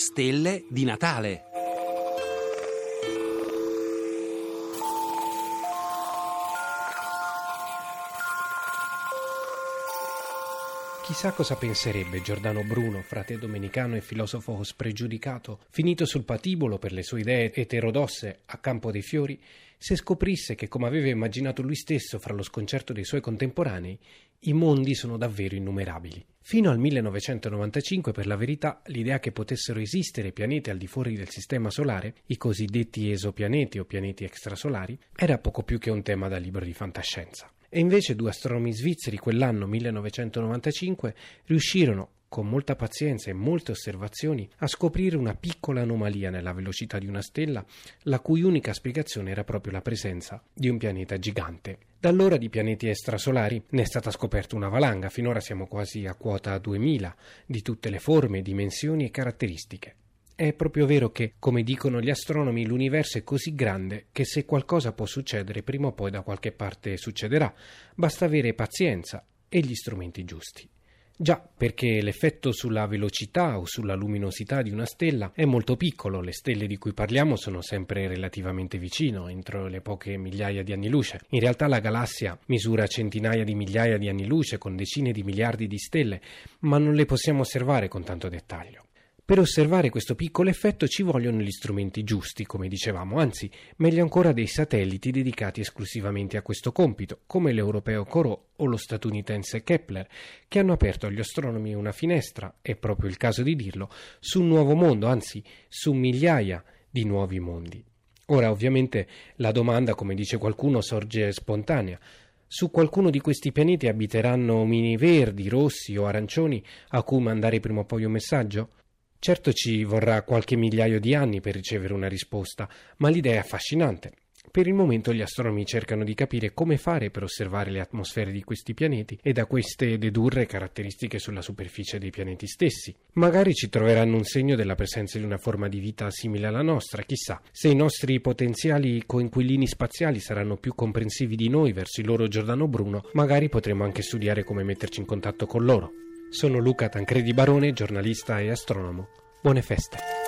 stelle di Natale. Chissà cosa penserebbe Giordano Bruno, frate domenicano e filosofo spregiudicato, finito sul patibolo per le sue idee eterodosse a Campo dei Fiori, se scoprisse che, come aveva immaginato lui stesso fra lo sconcerto dei suoi contemporanei, i mondi sono davvero innumerabili. Fino al 1995, per la verità, l'idea che potessero esistere pianeti al di fuori del Sistema Solare, i cosiddetti esopianeti o pianeti extrasolari, era poco più che un tema da libro di fantascienza. E invece due astronomi svizzeri quell'anno 1995 riuscirono, con molta pazienza e molte osservazioni, a scoprire una piccola anomalia nella velocità di una stella, la cui unica spiegazione era proprio la presenza di un pianeta gigante. Da allora di pianeti extrasolari ne è stata scoperta una valanga, finora siamo quasi a quota 2000, di tutte le forme, dimensioni e caratteristiche. È proprio vero che, come dicono gli astronomi, l'universo è così grande che se qualcosa può succedere prima o poi da qualche parte succederà, basta avere pazienza e gli strumenti giusti. Già, perché l'effetto sulla velocità o sulla luminosità di una stella è molto piccolo, le stelle di cui parliamo sono sempre relativamente vicino, entro le poche migliaia di anni luce. In realtà la galassia misura centinaia di migliaia di anni luce con decine di miliardi di stelle, ma non le possiamo osservare con tanto dettaglio. Per osservare questo piccolo effetto ci vogliono gli strumenti giusti, come dicevamo, anzi, meglio ancora dei satelliti dedicati esclusivamente a questo compito, come l'europeo Corot o lo statunitense Kepler, che hanno aperto agli astronomi una finestra, è proprio il caso di dirlo, su un nuovo mondo, anzi, su migliaia di nuovi mondi. Ora, ovviamente, la domanda, come dice qualcuno, sorge spontanea. Su qualcuno di questi pianeti abiteranno omini verdi, rossi o arancioni a cui mandare prima o poi un messaggio? Certo ci vorrà qualche migliaio di anni per ricevere una risposta, ma l'idea è affascinante. Per il momento gli astronomi cercano di capire come fare per osservare le atmosfere di questi pianeti e da queste dedurre caratteristiche sulla superficie dei pianeti stessi. Magari ci troveranno un segno della presenza di una forma di vita simile alla nostra, chissà. Se i nostri potenziali coinquilini spaziali saranno più comprensivi di noi verso il loro Giordano Bruno, magari potremo anche studiare come metterci in contatto con loro. Sono Luca Tancredi Barone, giornalista e astronomo. Buone feste.